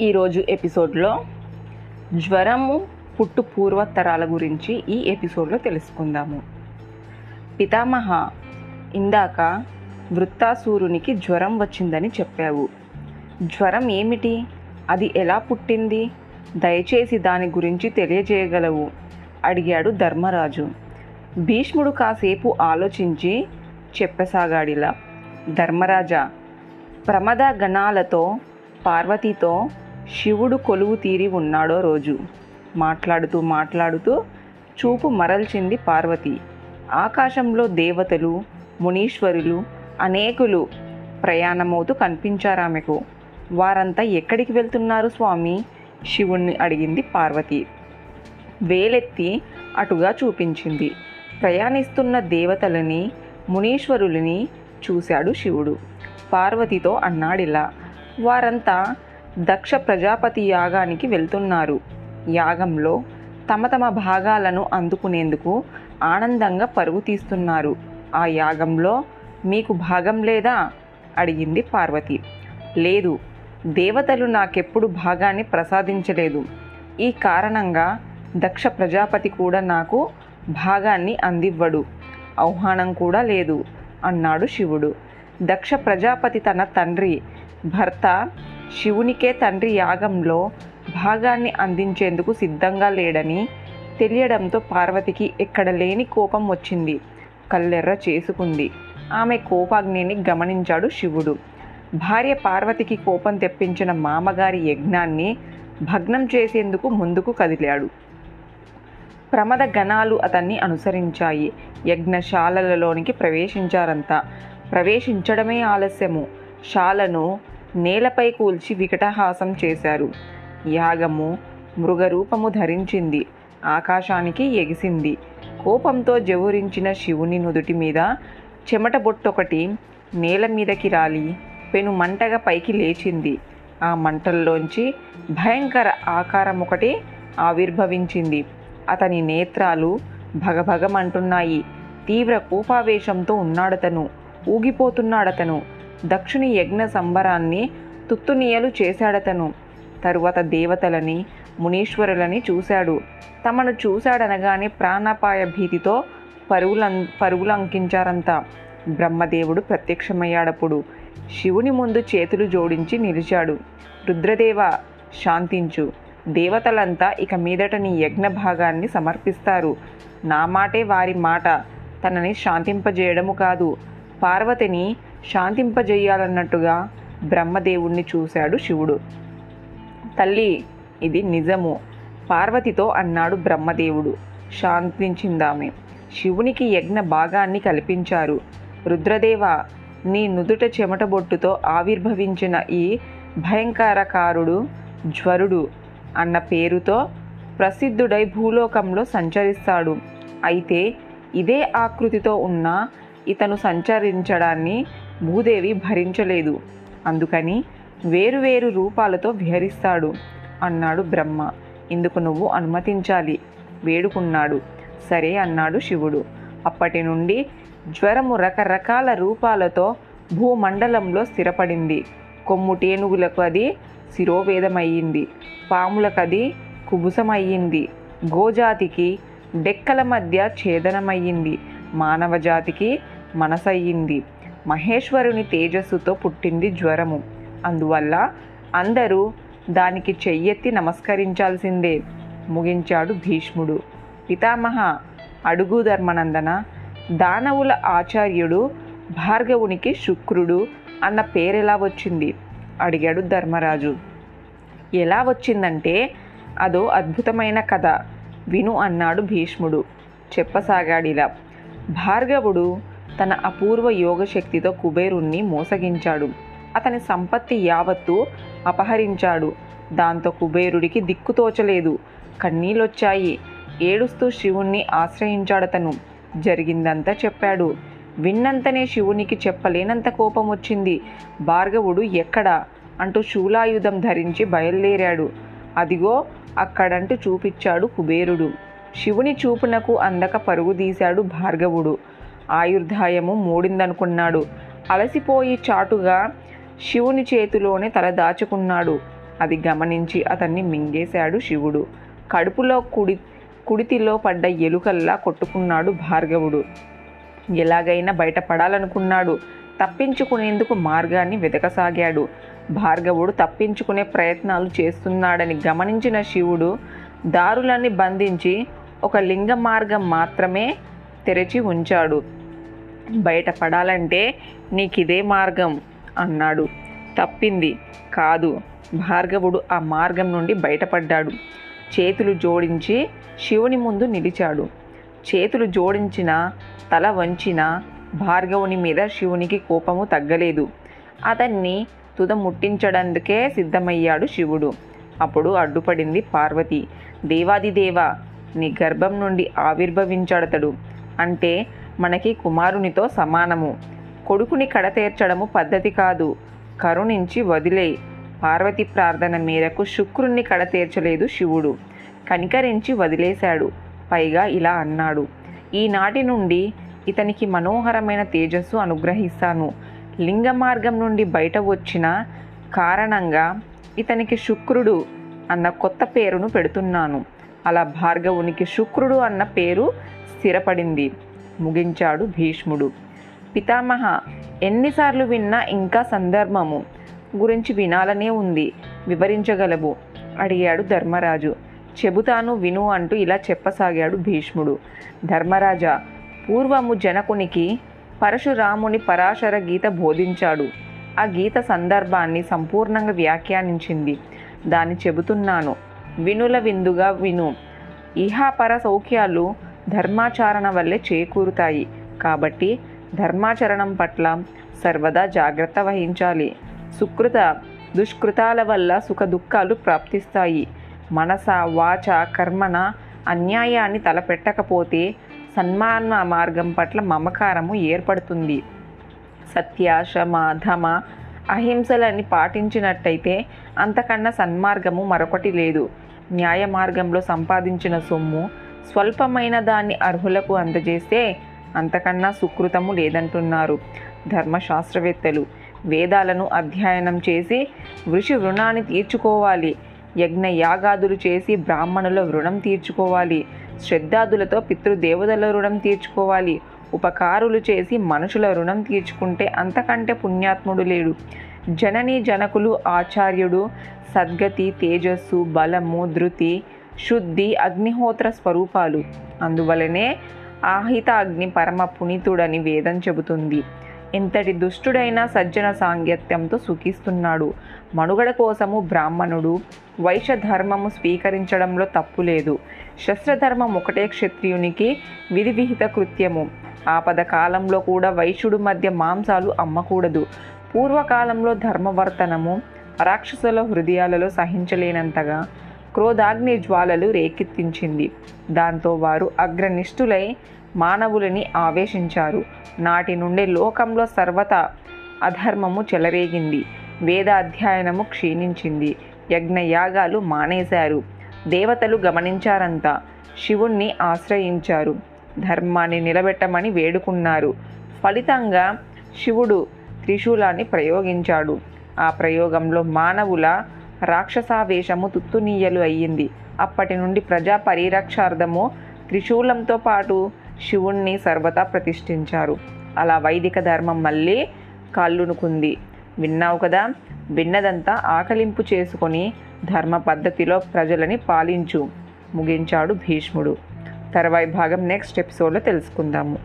ఈరోజు ఎపిసోడ్లో జ్వరము పుట్టు పూర్వతరాల గురించి ఈ ఎపిసోడ్లో తెలుసుకుందాము. పితామహ ఇందాక వృత్తాసూరునికి జ్వరం వచ్చిందని చెప్పావు. జ్వరం ఏమిటి? అది ఎలా పుట్టింది? దయచేసి దాని గురించి తెలియజేయగలవు అడిగాడు ధర్మరాజు. భీష్ముడు కాసేపు ఆలోచించి చెప్పసాగాడిలా. ధర్మరాజా ప్రమద గణాలతో పార్వతితో శివుడు కొలువు తీరి ఉన్నాడో రోజు. మాట్లాడుతూ మాట్లాడుతూ చూపు మరల్చింది పార్వతి. ఆకాశంలో దేవతలు మునీశ్వరులు అనేకులు ప్రయాణమవుతూ కనిపించారామెకు. వారంతా ఎక్కడికి వెళ్తున్నారు స్వామి? శివుణ్ణి అడిగింది పార్వతి. వేలెత్తి అటుగా చూపించింది. ప్రయాణిస్తున్న దేవతలని మునీశ్వరులని చూశాడు శివుడు. పార్వతితో అన్నాడిలా. వారంతా దక్ష ప్రజాపతి యాగానికి వెళ్తున్నారు. యాగంలో తమ తమ భాగాలను అందుకునేందుకు ఆనందంగా పరుగు తీస్తున్నారు. ఆ యాగంలో మీకు భాగం లేదా? అడిగింది పార్వతి. లేదు దేవతలు నాకెప్పుడు భాగాన్ని ప్రసాదించలేదు. ఈ కారణంగా దక్ష ప్రజాపతి కూడా నాకు భాగాన్ని అందివ్వడు. ఆహ్వానం కూడా లేదు అన్నాడు శివుడు. దక్ష ప్రజాపతి తన తండ్రి భర్త శివునికే తండ్రి యాగంలో భాగాన్ని అందించేందుకు సిద్ధంగా లేడని తెలియడంతో పార్వతికి ఎక్కడ లేని కోపం వచ్చింది. కల్లెర్ర చేసుకుంది. ఆమె కోపాగ్నిని గమనించాడు శివుడు. భార్య పార్వతికి కోపం తెప్పించిన మామగారి యజ్ఞాన్ని భగ్నం చేసేందుకు ముందుకు కదిలాడు. ప్రమద గణాలు అతన్ని అనుసరించాయి. యజ్ఞశాలలలోనికి ప్రవేశించారంతా. ప్రవేశించడమే ఆలస్యము. శాలను నేలపై కూల్చి వికటహాసం చేశారు. యాగము మృగరూపము ధరించింది. ఆకాశానికి ఎగిసింది. కోపంతో జవురించిన శివుని నుదుటి మీద చెమట బొట్టొకటి నేల మీదకి రాలి పెను మంటగా పైకి లేచింది. ఆ మంటల్లోంచి భయంకర ఆకారం ఒకటి ఆవిర్భవించింది. అతని నేత్రాలు భగభగమంటున్నాయి. తీవ్ర కోపావేశంతో ఉన్నాడతను. ఊగిపోతున్నాడతను. దక్షుని యజ్ఞ సంబరాన్ని తుత్తునీయలు చేశాడతను. తరువాత దేవతలని మునీశ్వరులని చూశాడు. తమను చూశాడనగానే ప్రాణాపాయ భీతితో పరుగులం అంకించారంతా. బ్రహ్మదేవుడు ప్రత్యక్షమయ్యాడప్పుడు శివుని ముందు చేతులు జోడించి నిలిచాడు. రుద్రదేవ శాంతించు. దేవతలంతా ఇక మీదట నీ యజ్ఞ భాగాన్ని సమర్పిస్తారు. నా మాటే వారి మాట. తనని శాంతింపజేయడము కాదు. పార్వతిని శాంతింపజేయాలన్నట్టుగా బ్రహ్మదేవుణ్ణి చూశాడు శివుడు. తల్లి ఇది నిజము. పార్వతితో అన్నాడు బ్రహ్మదేవుడు. శాంతించిందామె. శివునికి యజ్ఞ భాగాన్ని కల్పించారు. రుద్రదేవ నీ నుదుట చెమట బొట్టుతో ఆవిర్భవించిన ఈ భయంకరకారుడు జ్వరుడు అన్న పేరుతో ప్రసిద్ధుడై భూలోకంలో సంచరిస్తాడు. అయితే ఇదే ఆకృతితో ఉన్న ఇతను సంచరించడాన్ని భూదేవి భరించలేదు. అందుకని వేరువేరు రూపాలతో విహరిస్తాడు అన్నాడు బ్రహ్మ. ఇందుకు నువ్వు అనుమతించాలి. వేడుకున్నాడు. సరే అన్నాడు శివుడు. అప్పటి నుండి జ్వరము రకరకాల రూపాలతో భూమండలంలో స్థిరపడింది. కొమ్ముటేనుగులకు అది శిరోవేదమయ్యింది. పాములకు అది కుబుసమయ్యింది. గోజాతికి డెక్కల మధ్య ఛేదనమయ్యింది. మానవ జాతికి మనసయ్యింది. మహేశ్వరుని తేజస్సుతో పుట్టింది జ్వరము. అందువల్ల అందరూ దానికి చెయ్యెత్తి నమస్కరించాల్సిందే ముగించాడు భీష్ముడు. పితామహ అడుగు ధర్మనందన దానవుల ఆచార్యుడు భార్గవునికి శుక్రుడు అన్న పేరెలా వచ్చింది? అడిగాడు ధర్మరాజు. ఎలా వచ్చిందంటే అదో అద్భుతమైన కథ విను అన్నాడు భీష్ముడు. చెప్పసాగాడిలా. భార్గవుడు తన అపూర్వ యోగశక్తితో కుబేరుణ్ణి మోసగించాడు. అతని సంపత్తి యావత్తు అపహరించాడు. దాంతో కుబేరుడికి దిక్కుతోచలేదు కన్నీళ్ళొచ్చాయి. ఏడుస్తూ శివుణ్ణి ఆశ్రయించాడతను. జరిగిందంతా చెప్పాడు. విన్నంతనే శివునికి చెప్పలేనంత కోపం వచ్చింది భార్గవుడు ఎక్కడా? అంటూ శూలాయుధం ధరించి బయలుదేరాడు. అదిగో అక్కడంటూ చూపించాడు కుబేరుడు. శివుని చూపునకు అందక పరుగుదీశాడు భార్గవుడు. ఆయుర్దాయము మూడిందనుకున్నాడు. అలసిపోయి చాటుగా శివుని చేతిలోనే తల దాచుకున్నాడు. అది గమనించి అతన్ని మింగేశాడు శివుడు. కడుపులో కుడి కుడితిలో పడ్డ ఎలుకల్లా కొట్టుకున్నాడు భార్గవుడు. ఎలాగైనా బయటపడాలనుకున్నాడు. తప్పించుకునేందుకు మార్గాన్ని వెతకసాగాడు. భార్గవుడు తప్పించుకునే ప్రయత్నాలు చేస్తున్నాడని గమనించిన శివుడు దారులన్నీ బంధించి ఒక లింగ మార్గం మాత్రమే తెరచి ఉంచాడు. బయటపడాలంటే నీకిదే మార్గం అన్నాడు. తప్పింది కాదు. భార్గవుడు ఆ మార్గం నుండి బయటపడ్డాడు. చేతులు జోడించి శివుని ముందు నిలిచాడు. చేతులు జోడించిన తల వంచిన భార్గవుని మీద శివునికి కోపము తగ్గలేదు. అతన్ని తుద ముట్టించడందుకే సిద్ధమయ్యాడు శివుడు. అప్పుడు అడ్డుపడింది పార్వతి. దేవాదిదేవ నీ గర్భం నుండి ఆవిర్భవించాడతడు. అంటే మనకి కుమారునితో సమానము. కొడుకుని కడతేర్చడము పద్ధతి కాదు. కరుణించి వదిలే పార్వతి ప్రార్థన మేరకు శుక్రుణ్ణి కడతేర్చలేదు శివుడు. కనికరించి వదిలేశాడు. పైగా ఇలా అన్నాడు. ఈనాటి నుండి ఇతనికి మనోహరమైన తేజస్సు అనుగ్రహిస్తాను. లింగ మార్గం నుండి బయట వచ్చిన కారణంగా ఇతనికి శుక్రుడు అన్న కొత్త పేరును పెడుతున్నాను. అలా భార్గవునికి శుక్రుడు అన్న పేరు స్థిరపడింది. ముగించాడు భీష్ముడు. పితామహ ఎన్నిసార్లు విన్నా ఇంకా సందర్భము గురించి వినాలనే ఉంది వివరించగలవు అడిగాడు ధర్మరాజు. చెబుతాను విను అంటూ ఇలా చెప్పసాగాడు భీష్ముడు. ధర్మరాజా పూర్వము జనకునికి పరశురాముని పరాశర గీత బోధించాడు. ఆ గీత సందర్భాన్ని సంపూర్ణంగా వ్యాఖ్యానించింది. దాన్ని చెబుతున్నాను. వినుల విందుగా విను. ఇహాపర సౌఖ్యాలు ధర్మాచరణ వల్లే చేకూరుతాయి. కాబట్టి ధర్మాచరణం పట్ల సర్వదా జాగ్రత్త వహించాలి. సుకృత దుష్కృతాల వల్ల సుఖ దుఃఖాలు ప్రాప్తిస్తాయి. మనస వాచ కర్మన అన్యాయాన్ని తలపెట్టకపోతే సన్మాన మార్గం పట్ల మమకారము ఏర్పడుతుంది. సత్య శమ ధమ అహింసలని పాటించినట్టయితే అంతకన్నా సన్మార్గము మరొకటి లేదు. న్యాయ మార్గంలో సంపాదించిన సొమ్ము స్వల్పమైన దాన్ని అర్హులకు అందజేస్తే అంతకన్నా సుకృతము లేదంటున్నారు ధర్మశాస్త్రవేత్తలు. వేదాలను అధ్యయనం చేసి వృషి రుణాన్ని తీర్చుకోవాలి. యజ్ఞ యాగాదులు చేసి బ్రాహ్మణుల రుణం తీర్చుకోవాలి. శ్రద్ధాదులతో పితృదేవతల రుణం తీర్చుకోవాలి. ఉపకారులు చేసి మనుషుల రుణం తీర్చుకుంటే అంతకంటే పుణ్యాత్ముడు లేడు. జనని జనకులు ఆచార్యుడు సద్గతి తేజస్సు బలము ధృతి శుద్ధి అగ్నిహోత్ర స్వరూపాలు. అందువలనే ఆహిత అగ్ని పరమ పునీతుడని వేదం చెబుతుంది. ఎంతటి దుష్టుడైన సజ్జన సాంగత్యంతో సుఖిస్తున్నాడు. మనుగడ కోసము బ్రాహ్మణుడు వైశ్య ధర్మము స్వీకరించడంలో తప్పు లేదు శస్త్రధర్మం ఒకటే క్షత్రియునికి విధివిహిత కృత్యము. ఆపద కాలంలో కూడా వైశ్యుడు మధ్య మాంసాలు అమ్మకూడదు. పూర్వకాలంలో ధర్మవర్తనము రాక్షసుల హృదయాలలో సహించలేనంతగా క్రోధాగ్ని జ్వాలలు రేకెత్తించింది. దాంతో వారు అగ్రనిష్ఠులై మానవులని ఆవేశించారు. నాటి నుండి లోకంలో సర్వత అధర్మము చెలరేగింది. వేద అధ్యయనము క్షీణించింది. యజ్ఞయాగాలు మానేశారు. దేవతలు గమనించారంతా. శివుణ్ణి ఆశ్రయించారు. ధర్మాన్ని నిలబెట్టమని వేడుకున్నారు. ఫలితంగా శివుడు త్రిశూలాన్ని ప్రయోగించాడు. ఆ ప్రయోగంలో మానవుల రాక్షసావేశము తుత్తునీయలు అయ్యింది. అప్పటి నుండి ప్రజా పరిరక్షార్థము త్రిశూలంతో పాటు శివుణ్ణి సర్వతా ప్రతిష్ఠించారు. అలా వైదిక ధర్మం మళ్ళీ కళ్ళునుకుంది. విన్నావు కదా విన్నదంతా ఆకలింపు చేసుకొని ధర్మ పద్ధతిలో ప్రజలని పాలించు ముగించాడు భీష్ముడు. తర్వాయి భాగం నెక్స్ట్ ఎపిసోడ్లో తెలుసుకుందాము.